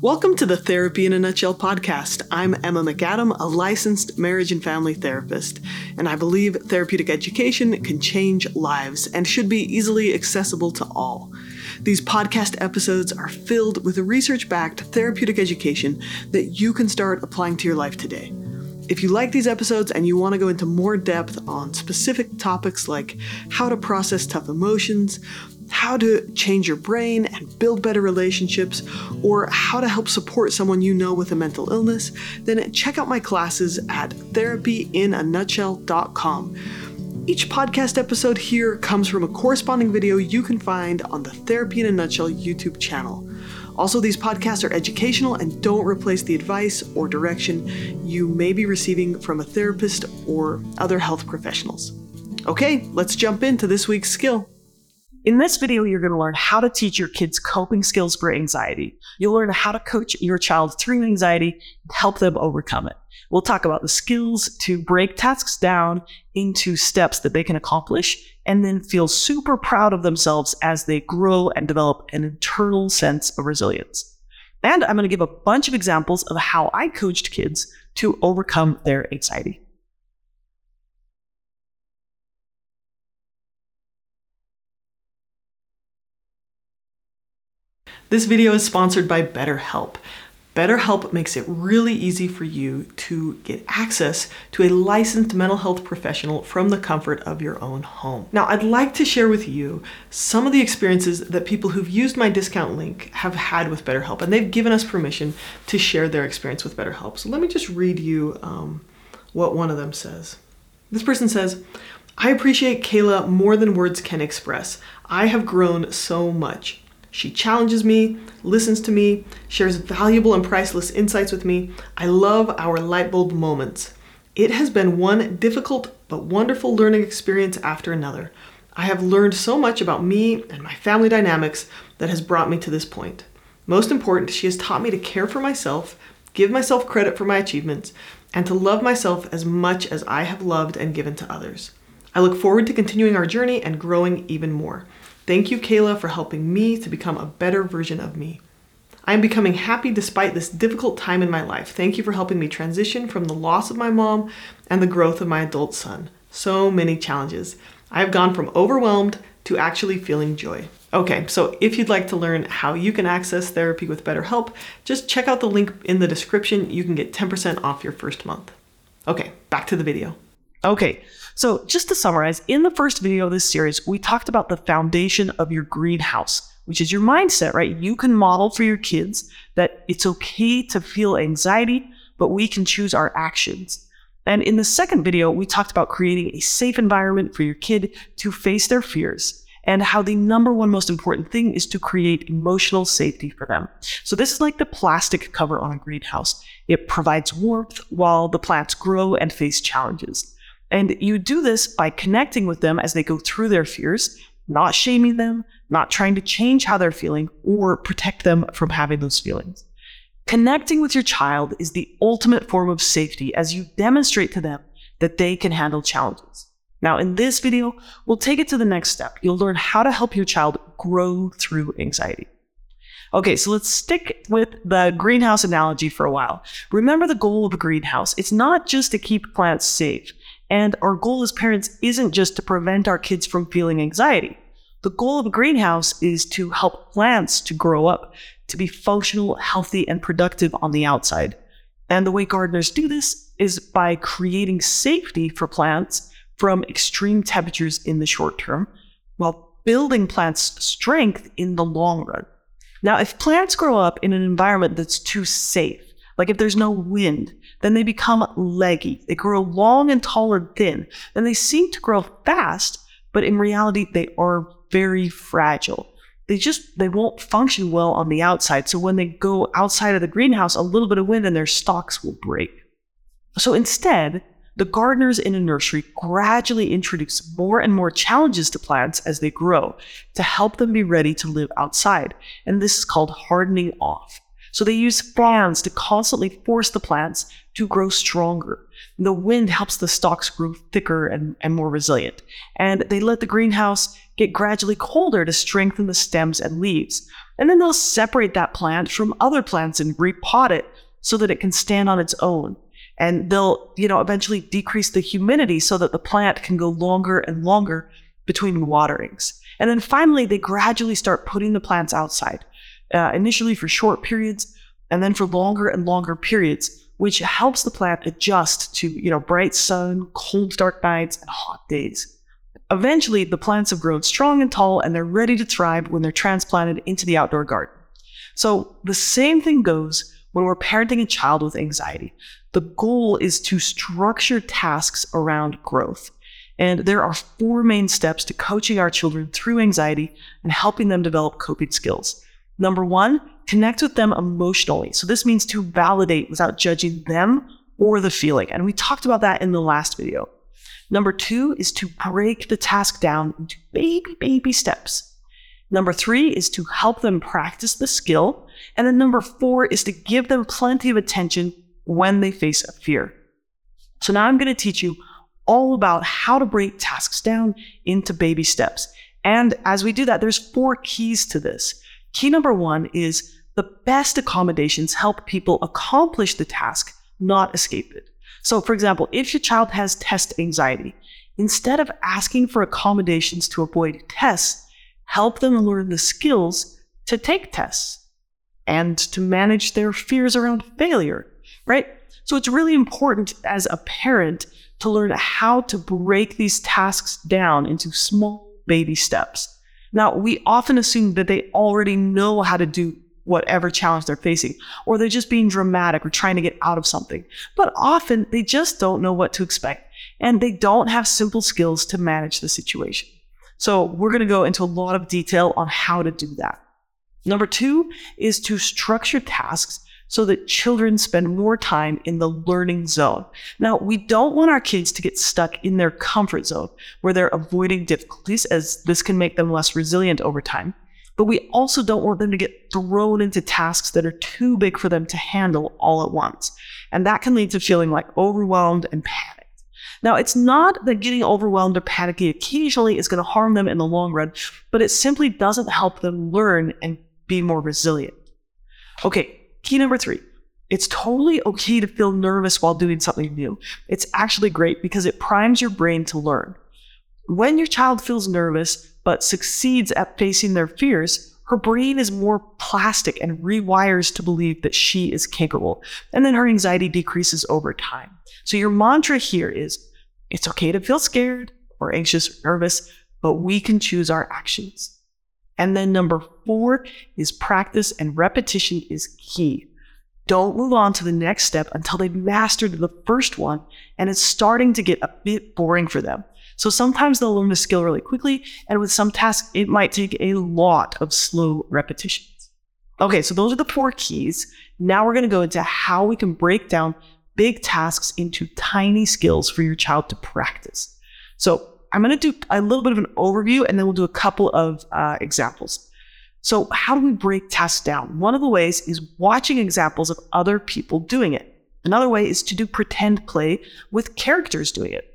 Welcome to the Therapy in a Nutshell podcast. I'm Emma McAdam, a licensed marriage and family therapist, and I believe therapeutic education can change lives and should be easily accessible to all. These podcast episodes are filled with research backed therapeutic education that you can start applying to your life today. If you like these episodes and you want to go into more depth on specific topics like how to process tough emotions, how to change your brain and build better relationships, or how to help support someone you know with a mental illness, then check out my classes at therapyinanutshell.com. Each podcast episode here comes from a corresponding video you can find on the Therapy in a Nutshell YouTube channel. Also, these podcasts are educational and don't replace the advice or direction you may be receiving from a therapist or other health professionals. Okay, let's jump into this week's skill. In this video, you're going to learn how to teach your kids coping skills for anxiety. You'll learn how to coach your child through anxiety and help them overcome it. We'll talk about the skills to break tasks down into steps that they can accomplish and then feel super proud of themselves as they grow and develop an internal sense of resilience. And I'm going to give a bunch of examples of how I coached kids to overcome their anxiety. This video is sponsored by BetterHelp. BetterHelp makes it really easy for you to get access to a licensed mental health professional from the comfort of your own home. Now, I'd like to share with you some of the experiences that people who've used my discount link have had with BetterHelp, and they've given us permission to share their experience with BetterHelp. So let me just read you um, what one of them says. This person says, I appreciate Kayla more than words can express. I have grown so much. She challenges me, listens to me, shares valuable and priceless insights with me. I love our light bulb moments. It has been one difficult but wonderful learning experience after another. I have learned so much about me and my family dynamics that has brought me to this point. Most important, she has taught me to care for myself, give myself credit for my achievements, and to love myself as much as I have loved and given to others. I look forward to continuing our journey and growing even more. Thank you, Kayla, for helping me to become a better version of me. I am becoming happy despite this difficult time in my life. Thank you for helping me transition from the loss of my mom and the growth of my adult son. So many challenges. I have gone from overwhelmed to actually feeling joy. Okay, so if you'd like to learn how you can access therapy with BetterHelp, just check out the link in the description. You can get 10% off your first month. Okay, back to the video. Okay, so just to summarize, in the first video of this series, we talked about the foundation of your greenhouse, which is your mindset, right? You can model for your kids that it's okay to feel anxiety, but we can choose our actions. And in the second video, we talked about creating a safe environment for your kid to face their fears and how the number one most important thing is to create emotional safety for them. So this is like the plastic cover on a greenhouse. It provides warmth while the plants grow and face challenges. And you do this by connecting with them as they go through their fears, not shaming them, not trying to change how they're feeling or protect them from having those feelings. Connecting with your child is the ultimate form of safety as you demonstrate to them that they can handle challenges. Now, in this video, we'll take it to the next step. You'll learn how to help your child grow through anxiety. Okay, so let's stick with the greenhouse analogy for a while. Remember the goal of a greenhouse. It's not just to keep plants safe. And our goal as parents isn't just to prevent our kids from feeling anxiety. The goal of a greenhouse is to help plants to grow up, to be functional, healthy, and productive on the outside. And the way gardeners do this is by creating safety for plants from extreme temperatures in the short term, while building plants' strength in the long run. Now, if plants grow up in an environment that's too safe, like if there's no wind, then they become leggy. They grow long and tall and thin. Then they seem to grow fast, but in reality, they are very fragile. They just they won't function well on the outside. So when they go outside of the greenhouse, a little bit of wind and their stalks will break. So instead, the gardeners in a nursery gradually introduce more and more challenges to plants as they grow to help them be ready to live outside. And this is called hardening off. So they use fans to constantly force the plants to grow stronger. The wind helps the stalks grow thicker and, and more resilient. And they let the greenhouse get gradually colder to strengthen the stems and leaves. And then they'll separate that plant from other plants and repot it so that it can stand on its own. And they'll, you know, eventually decrease the humidity so that the plant can go longer and longer between waterings. And then finally, they gradually start putting the plants outside, uh, initially for short periods and then for longer and longer periods, which helps the plant adjust to, you know, bright sun, cold, dark nights, and hot days. Eventually, the plants have grown strong and tall and they're ready to thrive when they're transplanted into the outdoor garden. So the same thing goes when we're parenting a child with anxiety. The goal is to structure tasks around growth. And there are four main steps to coaching our children through anxiety and helping them develop coping skills. Number one, connect with them emotionally. So this means to validate without judging them or the feeling. And we talked about that in the last video. Number two is to break the task down into baby, baby steps. Number three is to help them practice the skill. And then number four is to give them plenty of attention when they face a fear. So now I'm going to teach you all about how to break tasks down into baby steps. And as we do that, there's four keys to this. Key number one is the best accommodations help people accomplish the task, not escape it. So, for example, if your child has test anxiety, instead of asking for accommodations to avoid tests, help them learn the skills to take tests and to manage their fears around failure, right? So, it's really important as a parent to learn how to break these tasks down into small baby steps. Now, we often assume that they already know how to do whatever challenge they're facing, or they're just being dramatic or trying to get out of something. But often they just don't know what to expect and they don't have simple skills to manage the situation. So we're going to go into a lot of detail on how to do that. Number two is to structure tasks so that children spend more time in the learning zone. Now, we don't want our kids to get stuck in their comfort zone where they're avoiding difficulties, as this can make them less resilient over time. But we also don't want them to get thrown into tasks that are too big for them to handle all at once. And that can lead to feeling like overwhelmed and panicked. Now, it's not that getting overwhelmed or panicky occasionally is going to harm them in the long run, but it simply doesn't help them learn and be more resilient. Okay, Key number three it's totally okay to feel nervous while doing something new. It's actually great because it primes your brain to learn. When your child feels nervous but succeeds at facing their fears, her brain is more plastic and rewires to believe that she is capable. And then her anxiety decreases over time. So your mantra here is it's okay to feel scared or anxious or nervous, but we can choose our actions. And then number four is practice and repetition is key. Don't move on to the next step until they've mastered the first one and it's starting to get a bit boring for them. So sometimes they'll learn the skill really quickly, and with some tasks, it might take a lot of slow repetitions. Okay, so those are the four keys. Now we're going to go into how we can break down big tasks into tiny skills for your child to practice. So I'm going to do a little bit of an overview and then we'll do a couple of uh, examples. So, how do we break tasks down? One of the ways is watching examples of other people doing it. Another way is to do pretend play with characters doing it.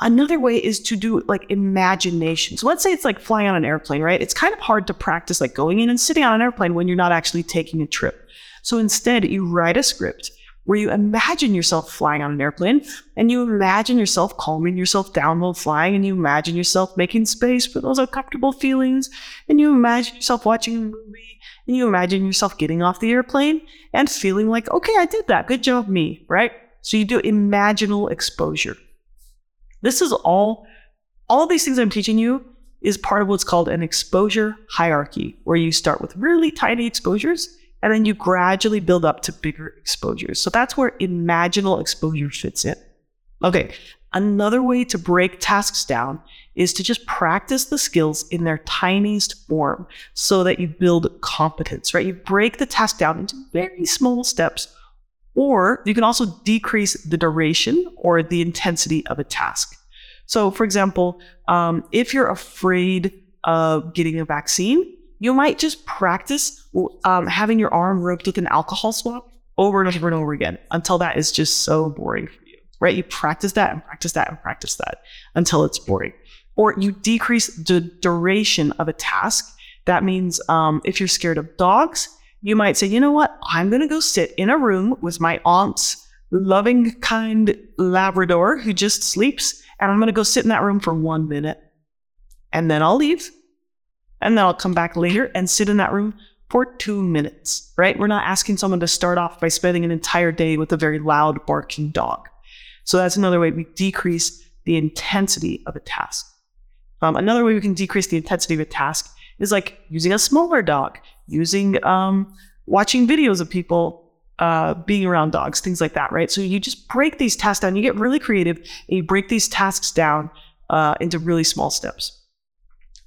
Another way is to do like imagination. So let's say it's like flying on an airplane, right? It's kind of hard to practice like going in and sitting on an airplane when you're not actually taking a trip. So instead, you write a script where you imagine yourself flying on an airplane and you imagine yourself calming yourself down while flying and you imagine yourself making space for those uncomfortable feelings and you imagine yourself watching a movie and you imagine yourself getting off the airplane and feeling like, okay, I did that. Good job, me, right? So you do imaginal exposure. This is all, all these things I'm teaching you is part of what's called an exposure hierarchy, where you start with really tiny exposures and then you gradually build up to bigger exposures. So that's where imaginal exposure fits in. Okay, another way to break tasks down is to just practice the skills in their tiniest form so that you build competence, right? You break the task down into very small steps, or you can also decrease the duration or the intensity of a task. So, for example, um, if you're afraid of getting a vaccine, you might just practice um, having your arm rubbed with an alcohol swab over and over and over again until that is just so boring for you. right? You practice that and practice that and practice that until it's boring. Or you decrease the duration of a task. That means um, if you're scared of dogs, you might say, you know what? I'm going to go sit in a room with my aunt's loving, kind Labrador who just sleeps, and I'm going to go sit in that room for one minute. And then I'll leave. And then I'll come back later and sit in that room for two minutes, right? We're not asking someone to start off by spending an entire day with a very loud barking dog. So that's another way we decrease the intensity of a task. Um, another way we can decrease the intensity of a task is like using a smaller dog, using um, watching videos of people uh, being around dogs, things like that, right? So you just break these tasks down. You get really creative and you break these tasks down uh, into really small steps.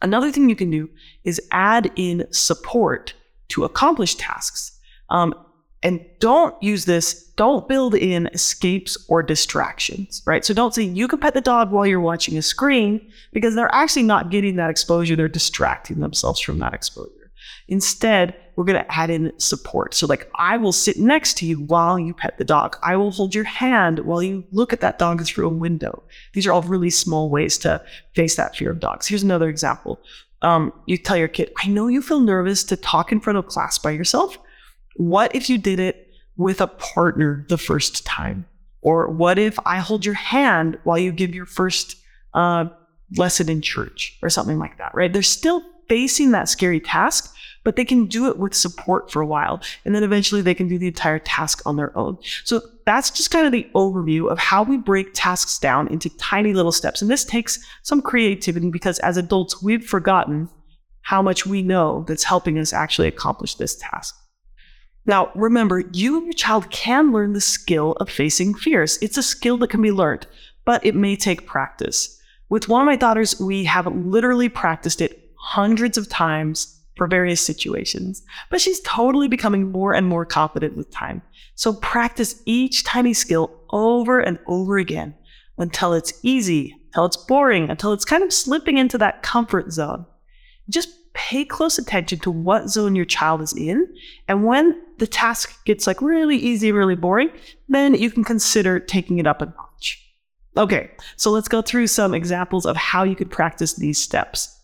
Another thing you can do is add in support to accomplish tasks. Um, and don't use this, don't build in escapes or distractions, right? So don't say you can pet the dog while you're watching a screen because they're actually not getting that exposure. They're distracting themselves from that exposure. Instead, we're going to add in support. So, like, I will sit next to you while you pet the dog. I will hold your hand while you look at that dog through a window. These are all really small ways to face that fear of dogs. Here's another example. Um, you tell your kid, I know you feel nervous to talk in front of class by yourself. What if you did it with a partner the first time? Or what if I hold your hand while you give your first uh, lesson in church or something like that, right? They're still facing that scary task, but they can do it with support for a while. And then eventually they can do the entire task on their own. So that's just kind of the overview of how we break tasks down into tiny little steps. And this takes some creativity because as adults, we've forgotten how much we know that's helping us actually accomplish this task. Now, remember, you and your child can learn the skill of facing fears. It's a skill that can be learned, but it may take practice. With one of my daughters, we have literally practiced it hundreds of times for various situations, but she's totally becoming more and more confident with time. So practice each tiny skill over and over again until it's easy, until it's boring, until it's kind of slipping into that comfort zone. Just pay close attention to what zone your child is in. And when the task gets like really easy, really boring, then you can consider taking it up a notch. Okay, so let's go through some examples of how you could practice these steps.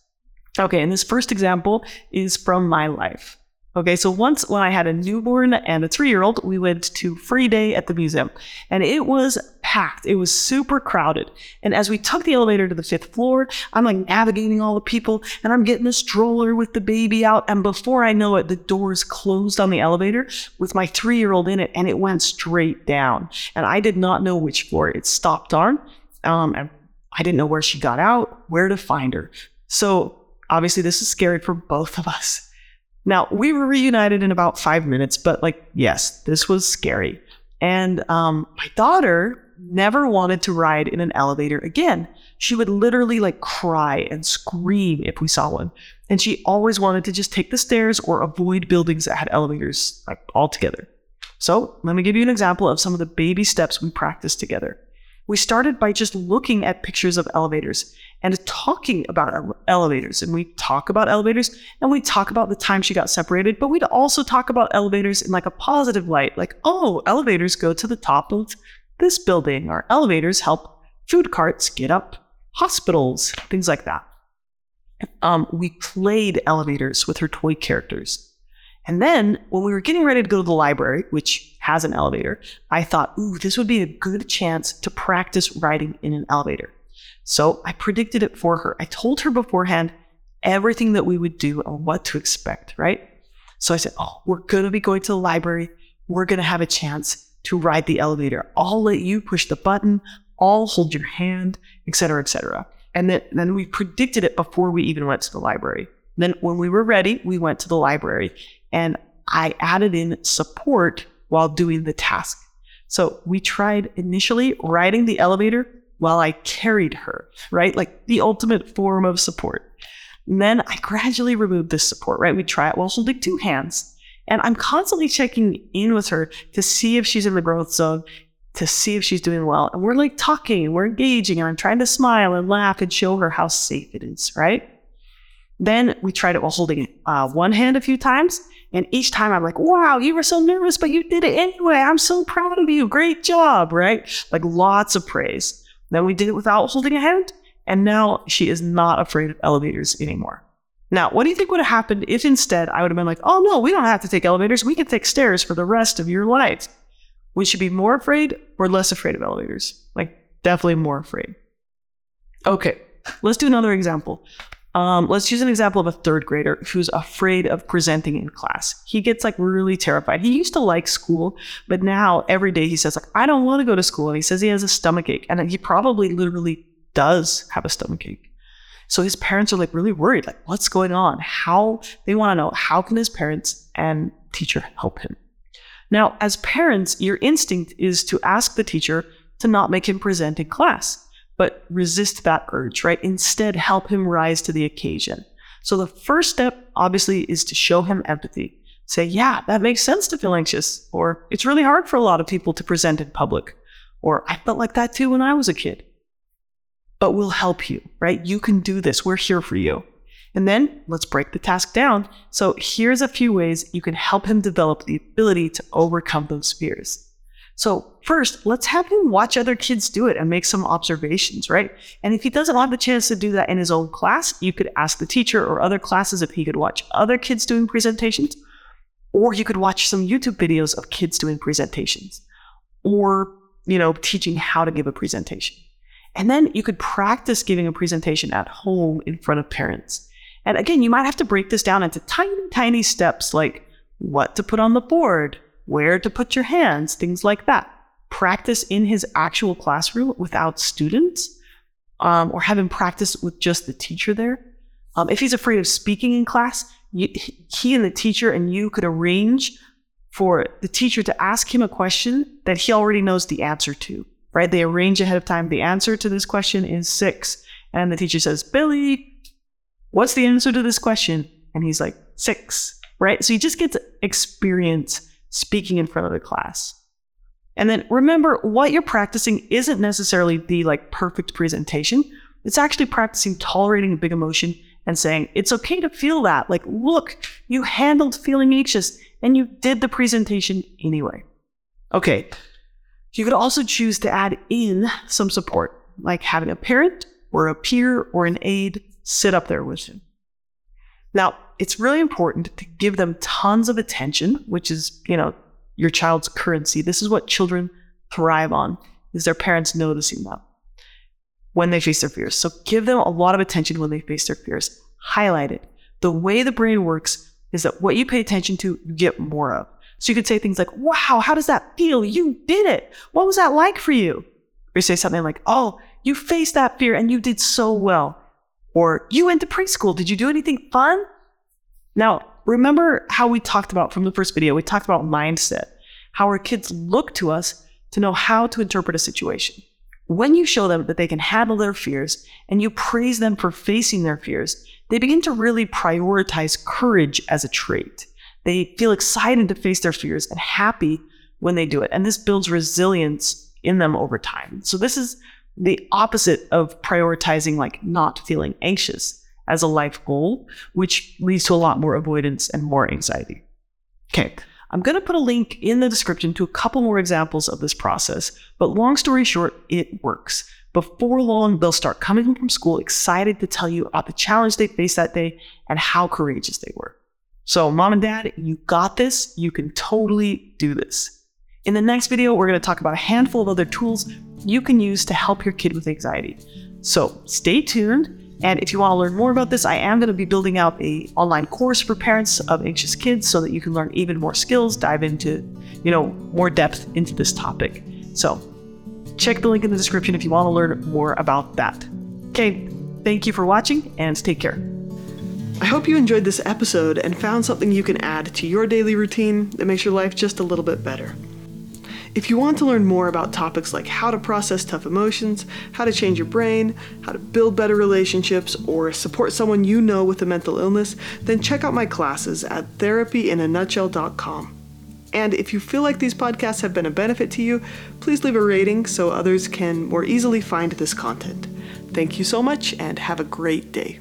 Okay, and this first example is from my life. Okay, so once when I had a newborn and a three year old, we went to Free Day at the museum and it was packed. It was super crowded. And as we took the elevator to the fifth floor, I'm like navigating all the people and I'm getting a stroller with the baby out. And before I know it, the doors closed on the elevator with my three year old in it and it went straight down. And I did not know which floor it stopped on. Um, and I didn't know where she got out, where to find her. So Obviously, this is scary for both of us. Now, we were reunited in about five minutes, but like, yes, this was scary. And um, my daughter never wanted to ride in an elevator again. She would literally like cry and scream if we saw one. And she always wanted to just take the stairs or avoid buildings that had elevators like altogether. So let me give you an example of some of the baby steps we practiced together. We started by just looking at pictures of elevators and talking about elevators. And we talk about elevators and we talk about the time she got separated, but we'd also talk about elevators in like a positive light, like, oh, elevators go to the top of this building, or elevators help food carts get up hospitals, things like that. Um, we played elevators with her toy characters. And then when we were getting ready to go to the library, which has an elevator, I thought, ooh, this would be a good chance to practice riding in an elevator. So I predicted it for her. I told her beforehand everything that we would do and what to expect, right? So I said, Oh, we're going to be going to the library. We're going to have a chance to ride the elevator. I'll let you push the button. I'll hold your hand, etc., etc. And then, then we predicted it before we even went to the library. Then when we were ready, we went to the library and I added in support while doing the task. So we tried initially riding the elevator while I carried her, right? Like the ultimate form of support. And then I gradually removed this support, right? We try it while holding two hands. And I'm constantly checking in with her to see if she's in the growth zone, to see if she's doing well. And we're like talking, we're engaging, and I'm trying to smile and laugh and show her how safe it is, right? Then we tried it while holding uh, one hand a few times. And each time I'm like, wow, you were so nervous, but you did it anyway. I'm so proud of you. Great job, right? Like lots of praise. Then we did it without holding a hand. And now she is not afraid of elevators anymore. Now, what do you think would have happened if instead I would have been like, oh no, we don't have to take elevators. We can take stairs for the rest of your life? Would she be more afraid or less afraid of elevators? Like, definitely more afraid. Okay, let's do another example. Um, let's use an example of a third grader who's afraid of presenting in class. He gets like really terrified. He used to like school, but now every day he says like, I don't want to go to school. And he says he has a stomach ache, and he probably literally does have a stomach ache. So his parents are like really worried, like what's going on? How they want to know how can his parents and teacher help him? Now, as parents, your instinct is to ask the teacher to not make him present in class but resist that urge, right? Instead, help him rise to the occasion. So the first step, obviously, is to show him empathy. Say, yeah, that makes sense to feel anxious, or it's really hard for a lot of people to present in public, or I felt like that too when I was a kid. But we'll help you, right? You can do this. We're here for you. And then let's break the task down. So here's a few ways you can help him develop the ability to overcome those fears. So first, let's have him watch other kids do it and make some observations, right? And if he doesn't have the chance to do that in his own class, you could ask the teacher or other classes if he could watch other kids doing presentations, or you could watch some YouTube videos of kids doing presentations, or, you know, teaching how to give a presentation. And then you could practice giving a presentation at home in front of parents. And again, you might have to break this down into tiny, tiny steps like what to put on the board, where to put your hands, things like that. Practice in his actual classroom without students, um, or have him practice with just the teacher there. Um, if he's afraid of speaking in class, you, he and the teacher and you could arrange for the teacher to ask him a question that he already knows the answer to, right? They arrange ahead of time. The answer to this question is six. And the teacher says, Billy, what's the answer to this question? And he's like, six, right? So he just gets experience speaking in front of the class. And then remember what you're practicing isn't necessarily the like perfect presentation. It's actually practicing tolerating a big emotion and saying, it's okay to feel that. Like, look, you handled feeling anxious and you did the presentation anyway. Okay. You could also choose to add in some support, like having a parent or a peer or an aide sit up there with you. Now, it's really important to give them tons of attention, which is, you know, your child's currency. This is what children thrive on, is their parents noticing them when they face their fears. So give them a lot of attention when they face their fears. Highlight it. The way the brain works is that what you pay attention to, you get more of. So you could say things like, wow, how does that feel? You did it. What was that like for you? Or you say something like, oh, you faced that fear and you did so well. Or you went to preschool. Did you do anything fun? Now, remember how we talked about from the first video, we talked about mindset, how our kids look to us to know how to interpret a situation. When you show them that they can handle their fears and you praise them for facing their fears, they begin to really prioritize courage as a trait. They feel excited to face their fears and happy when they do it. And this builds resilience in them over time. So this is the opposite of prioritizing like not feeling anxious as a life goal, which leads to a lot more avoidance and more anxiety. Okay, I'm going to put a link in the description to a couple more examples of this process, but long story short, it works. Before long, they'll start coming home from school excited to tell you about the challenge they faced that day and how courageous they were. So, mom and dad, you got this. You can totally do this. In the next video, we're going to talk about a handful of other tools you can use to help your kid with anxiety. So stay tuned. And if you want to learn more about this, I am going to be building out a online course for parents of anxious kids so that you can learn even more skills, dive into, you know, more depth into this topic. So check the link in the description if you want to learn more about that. Okay, thank you for watching and take care. I hope you enjoyed this episode and found something you can add to your daily routine that makes your life just a little bit better. If you want to learn more about topics like how to process tough emotions, how to change your brain, how to build better relationships, or support someone you know with a mental illness, then check out my classes at therapyinanutshell.com. And if you feel like these podcasts have been a benefit to you, please leave a rating so others can more easily find this content. Thank you so much and have a great day.